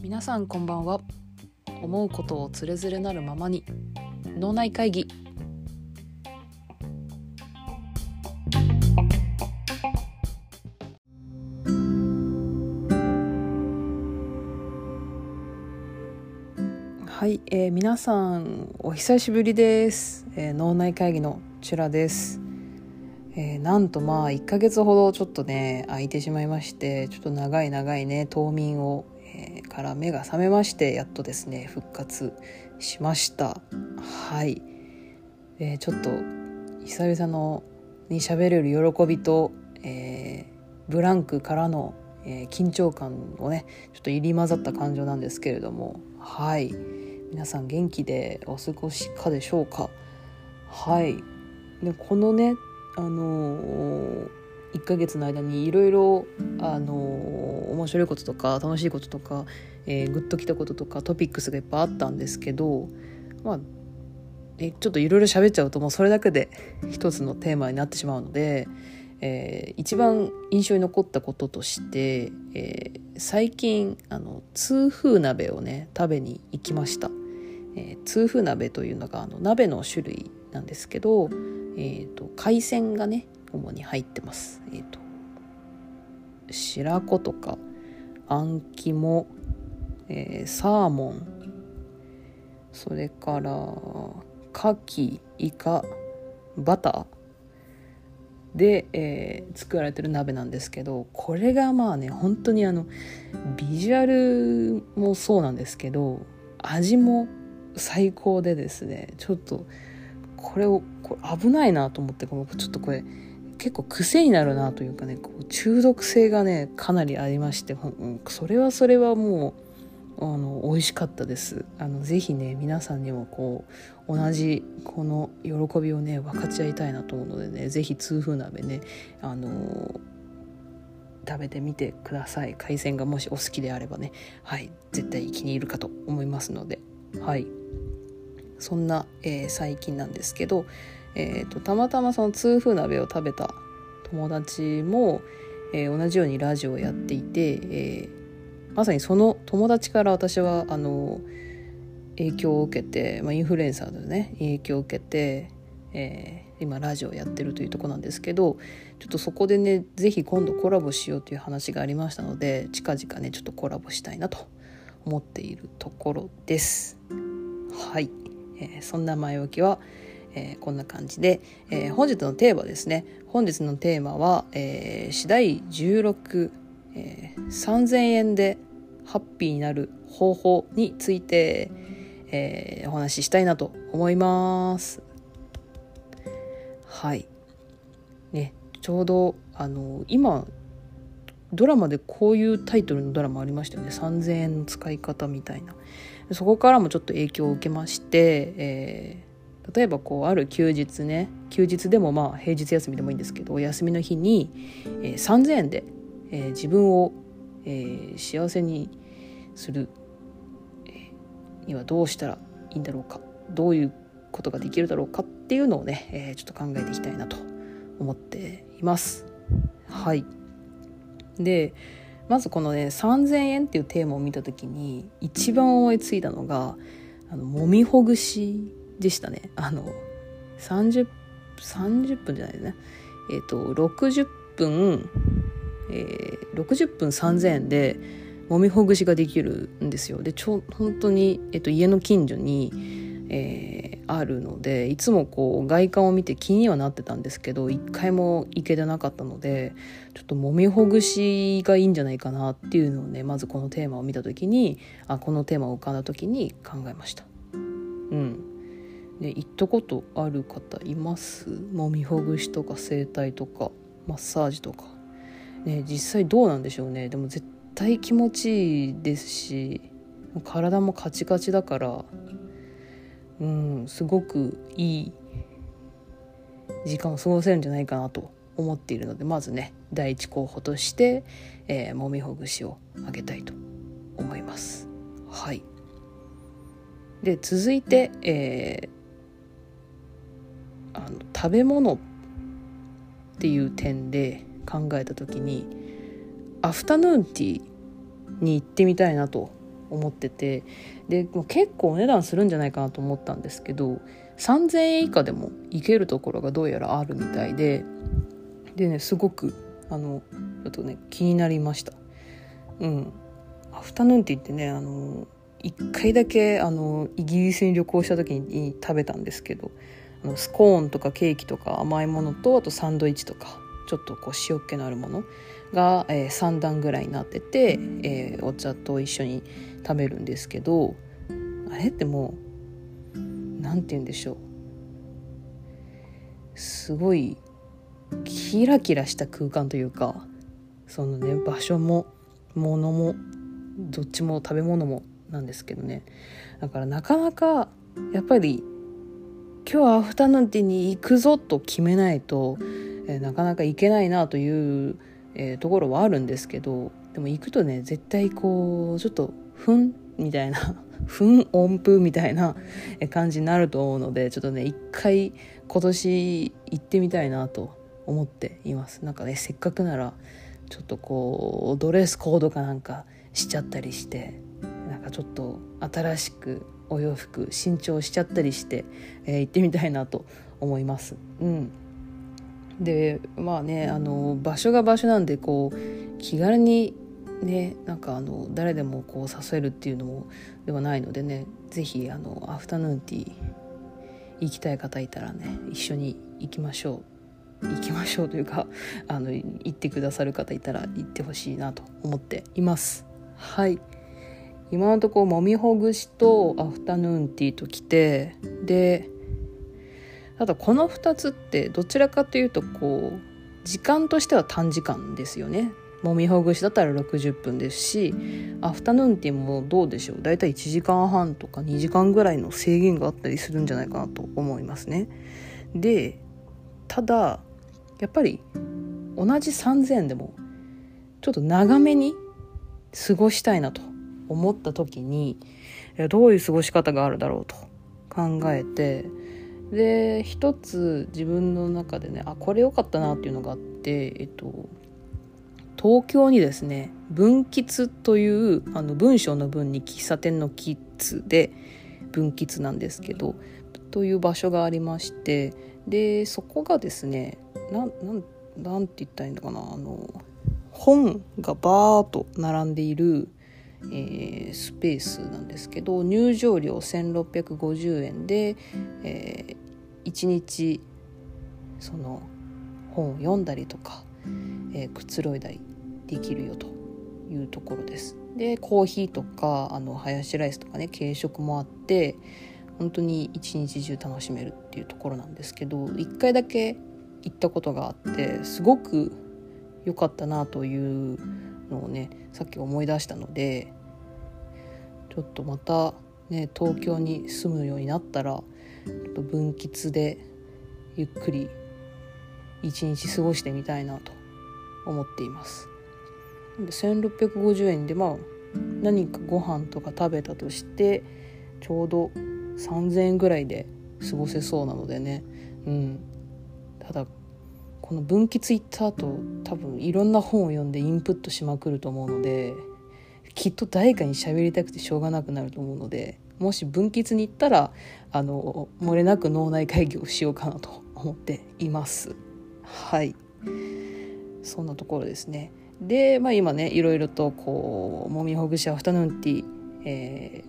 皆さんこんばんは。思うことをつれづれなるままに脳内会議。はい、えー、皆さんお久しぶりです、えー、脳内会議のチュラです、えー、なんとまあ1ヶ月ほどちょっとね空いてしまいましてちょっと長い長いね冬眠を、えー、から目が覚めましてやっとですね復活しました。はい、えー、ちょっと久々のに喋れる喜びと、えー、ブランクからの、えー、緊張感をねちょっと入り混ざった感情なんですけれどもはい。皆さん元気でお過ごしかでしょうか？はい。でこのねあのー、1ヶ月の間にいろいろあの、面白いこととか楽しいこととか、えー、グッときたこととかトピックスがいっぱいあったんですけどまあえちょっといろいろ喋っちゃうともうそれだけで一つのテーマになってしまうので、えー、一番印象に残ったこととして、えー、最近あの痛風鍋をね食べに行きました、えー、痛風鍋というのがあの鍋の種類なんですけど、えーと、海鮮がね主に入ってます。えーと、白子とかあん肝、えー、サーモンそれから牡蠣イカバターで、えー、作られてる鍋なんですけどこれがまあね本当にあのビジュアルもそうなんですけど味も最高でですねちょっとこれをこれ危ないなと思ってちょっとこれ結構癖になるなというかねこう中毒性がねかなりありましてそれはそれはもうあの美味しかったです。あのぜひね皆さんにもこう同じこの喜びをね分かち合いたいなと思うのでねぜひ痛風鍋ねあの食べてみてください。海鮮がもしお好きであればねはい絶対気に入るかと思いますのではい。そんな、えー、最近なんですけど、えーと、たまたまその痛風鍋を食べた友達も、えー、同じようにラジオをやっていて、えー、まさにその友達から私はあの影響を受けて、まあ、インフルエンサーでね影響を受けて、えー、今ラジオをやってるというとこなんですけどちょっとそこでね是非今度コラボしようという話がありましたので近々ねちょっとコラボしたいなと思っているところです。はいえー、そんな前置きは、えー、こんな感じで、えー、本日のテーマですね。本日のテーマは、えー、次第16、えー、3000円でハッピーになる方法について、えー、お話ししたいなと思います。はい。ねちょうどあの今ドラマでこういうタイトルのドラマありましたよね。3000円の使い方みたいな。そこからもちょっと影響を受けまして、えー、例えばこうある休日ね休日でもまあ平日休みでもいいんですけどお休みの日に、えー、3,000円で、えー、自分を、えー、幸せにする、にはどうしたらいいんだろうか。どういうことができるだろうかっていうのをね、えー、ちょっと考えていきたいなと思っています。はい。でまずこのね3,000円っていうテーマを見た時に一番思いついたのがあの揉みほぐしでしたね。あの 30, 30分じゃないですね。えっ、ー、と60分、えー、60分3,000円で揉みほぐしができるんですよ。でちょ本当に、えーと、家の近所に、えー、あるのでいつもこう外観を見て気にはなってたんですけど一回も行けてなかったのでちょっと揉みほぐしがいいんじゃないかなっていうのをねまずこのテーマを見た時にあこのテーマを浮かんだ時に考えました。うん。で行ったことある方います？揉みほぐしとか整体とかマッサージとか。ね実際どうなんでしょうね。でも絶対気持ちいいですし体もカチカチだからうんすごくいい時間を過ごせるんじゃないかなと思っているのでまずね第一候補として、えー、揉みほぐしをあげたいと思います。はいで続いて、えー、あの食べ物っていう点で考えた時にアフタヌーンティーに行ってみたいなと思っててでもう結構お値段するんじゃないかなと思ったんですけど3,000円以下でも行けるところがどうやらあるみたいででねすごくあのちょっとね気になりました。うんアフタヌーンティーってねあの1回だけあのイギリスに旅行した時に食べたんですけどあのスコーンとかケーキとか甘いものとあとサンドイッチとかちょっとこう塩っ気のあるものが、えー、3段ぐらいになってて、えー、お茶と一緒に食べるんですけどあれってもう何て言うんでしょう。すごいキラキラした空間というかそのね場所も物もどっちも食べ物もなんですけどね。だからなかなかやっぱり今日アフタヌーンティーに行くぞと決めないと、えー、なかなか行けないなという、えー、ところはあるんですけどでも行くとね絶対こうちょっとふんみたいな ふん音符みたいな感じになると思うのでちょっとね一回今年行ってみたいなと思っていますなんかねせっかくならちょっとこうドレスコードかなんかしちゃったりしてなんかちょっと新しくお洋服新調しちゃったりして、えー、行ってみたいなと思います。うん、でまあねあの場所が場所なんでこう気軽にねなんかあの誰でもこう誘えるっていうのもではないのでね是非あのアフタヌーンティー行きたい方いたらね一緒に行きましょう。行きましょうというか あの行ってくださる方いたら行ってほしいなと思っています。はい。今のところもみほぐしとアフタヌーンティーときてでただこの2つってどちらかというとこう時間としては短時間ですよね。もみほぐしだったら60分ですしアフタヌーンティーもどうでしょう？だいたい1時間半とか2時間ぐらいの制限があったりするんじゃないかなと思いますね。でただやっぱり同じ3000円でもちょっと長めに過ごしたいなと思った時にどういう過ごし方があるだろうと考えてで一つ自分の中でねあこれ良かったなっていうのがあってえっと東京にですね文吉というあの文章の文に喫茶店のキッズで文吉なんですけどという場所がありましてでそこがですねなんなんて言ったらいいのかなあの本がバーッと並んでいるえー、スペースなんですけど入場料1650円で、えー、1日その本を読んだりとか、えー、くつろいだりできるよというところです。でコーヒーとかあのハヤシライスとかね軽食もあって本当に一日中楽しめるっていうところなんですけど1回だけ行ったことがあってすごく良かったなというのをねさっき思い出したのでちょっとまたね東京に住むようになったらちょっと分吉でゆっくり一日過ごしてみたいなと思っています。で1650円でまあ何かご飯とか食べたとしてちょうど3,000円ぐらいで過ごせそうなのでね。うん。ただこの分岐ツイッターと多分いろんな本を読んでインプットしまくると思うのできっと誰かに喋りたくてしょうがなくなると思うのでもし分岐に行ったらあの漏れなく脳内会議をしようかなと思っています。はい。そんなところですね。でまあ今ねいろいろとこうもみほぐしアフタヌーンティー、え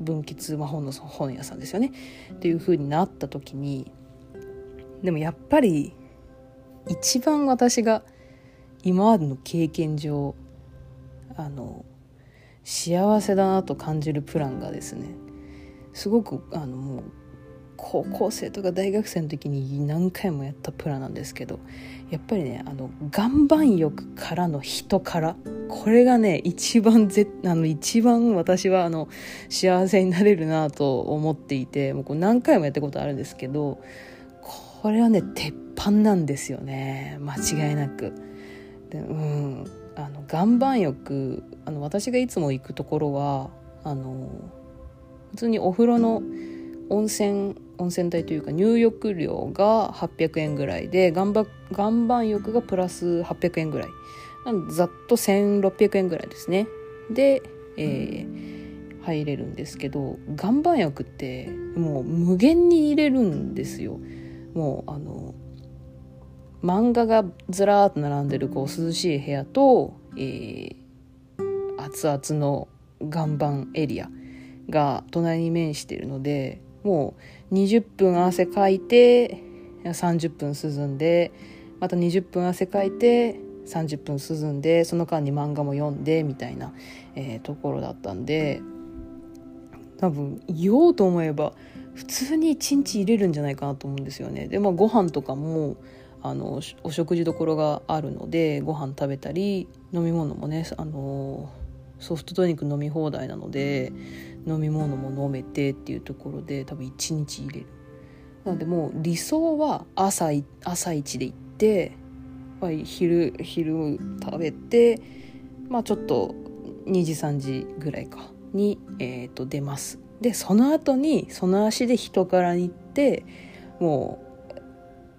ー、分岐魔法の本屋さんですよね。っていう風になった時にでもやっぱり一番私が今までの経験上あの幸せだなと感じるプランがですねすごくあのもう高校生とか大学生の時に何回もやったプランなんですけどやっぱりねあの岩盤浴からの人からこれがね一番ぜあの一番私はあの幸せになれるなと思っていてもうこう何回もやったことあるんですけどこれはね鉄板なんですよね間違いなく。でうんあの岩盤浴あの私がいつも行くところはあの普通にお風呂の温泉温泉代というか入浴料が800円ぐらいで岩盤岩盤浴がプラス800円ぐらい。なんざっと1600円ぐらいですね。で、えー、入れるんですけど岩盤浴ってもう無限に入れるんですよ。もうあの漫画がずらーっと並んでるこう涼しい部屋と、えー、熱々の岩盤エリアが隣に面しているのでもう20分汗かいて30分涼んでまた20分汗かいて30分涼んでその間に漫画も読んでみたいな、えー、ところだったんで多分言おうと思えば普通に1日入れるんじゃないかなと思うんですよね。でまあご飯とかもあのお食事どころがあるのでご飯食べたり飲み物もねあのソフトドリンク飲み放題なので飲み物も飲めてっていうところで多分1日入れる。なのでもう理想は朝朝一で行って昼昼食べてまあちょっと2時3時ぐらいかに、えー、と出ます。でその後にその足で人からに行っても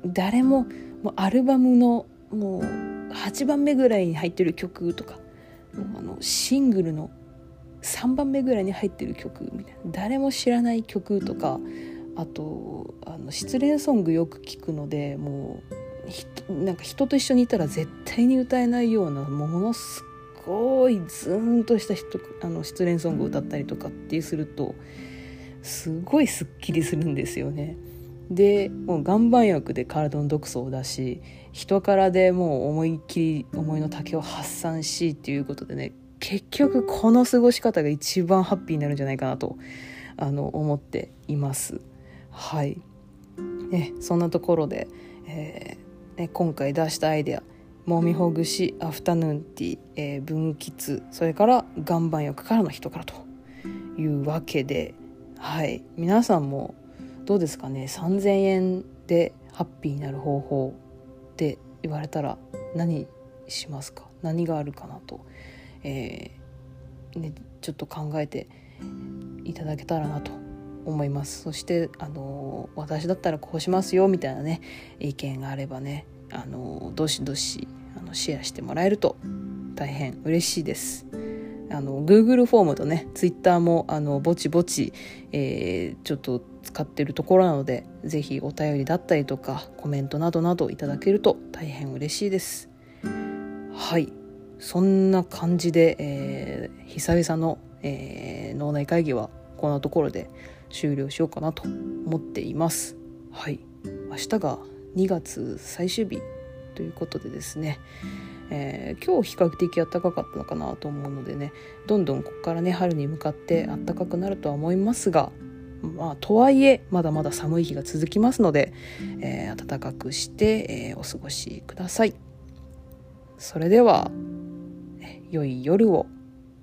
う誰ももうアルバムのもう8番目ぐらいに入ってる曲とかもうあのシングルの3番目ぐらいに入ってる曲みたいな。誰も知らない曲とかあとあの失恋ソングよく聞くのでもうなんか人と一緒にいたら絶対に歌えないようなものすごいズーンとした人あの失恋ソングを歌ったりとかってするとすごいすっきりするんですよね。でもう岩盤浴で体の毒素を出し人からでもう思いっきり思いの丈を発散しっていうことでね結局この過ごし方が一番ハッピーになるんじゃないかなとあの思っています。はい、ね、そんなところで、えーね、今回出したアイデアもみほぐしアフタヌーンティー、えー、分泌それから岩盤浴からの人からというわけで、はい、皆さんもどうですかね？3,000円でハッピーになる方法って言われたら何しますか？何があるかなと、えー、ね、ちょっと考えていただけたらなと思います。そしてあの私だったらこうしますよみたいなね意見があればねあのどしどしあのシェアしてもらえると大変嬉しいです。あの Google フォームとね Twitter もあのぼちぼち、えー、ちょっと使ってるところなので是非お便りだったりとかコメントなどなどいただけると大変嬉しいです。はい。そんな感じで、えー、久々の、えー、脳内会議はこんなところで終了しようかなと思っています。はい。明日が2月最終日ということでですね。えー、今日比較的暖かかったのかなと思うのでねどんどんここからね春に向かって暖かくなるとは思いますがまあとはいえまだまだ寒い日が続きますので、えー、暖かくして、えー、お過ごしください。それでは良い夜を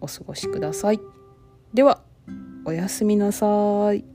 お過ごしください。ではおやすみなさい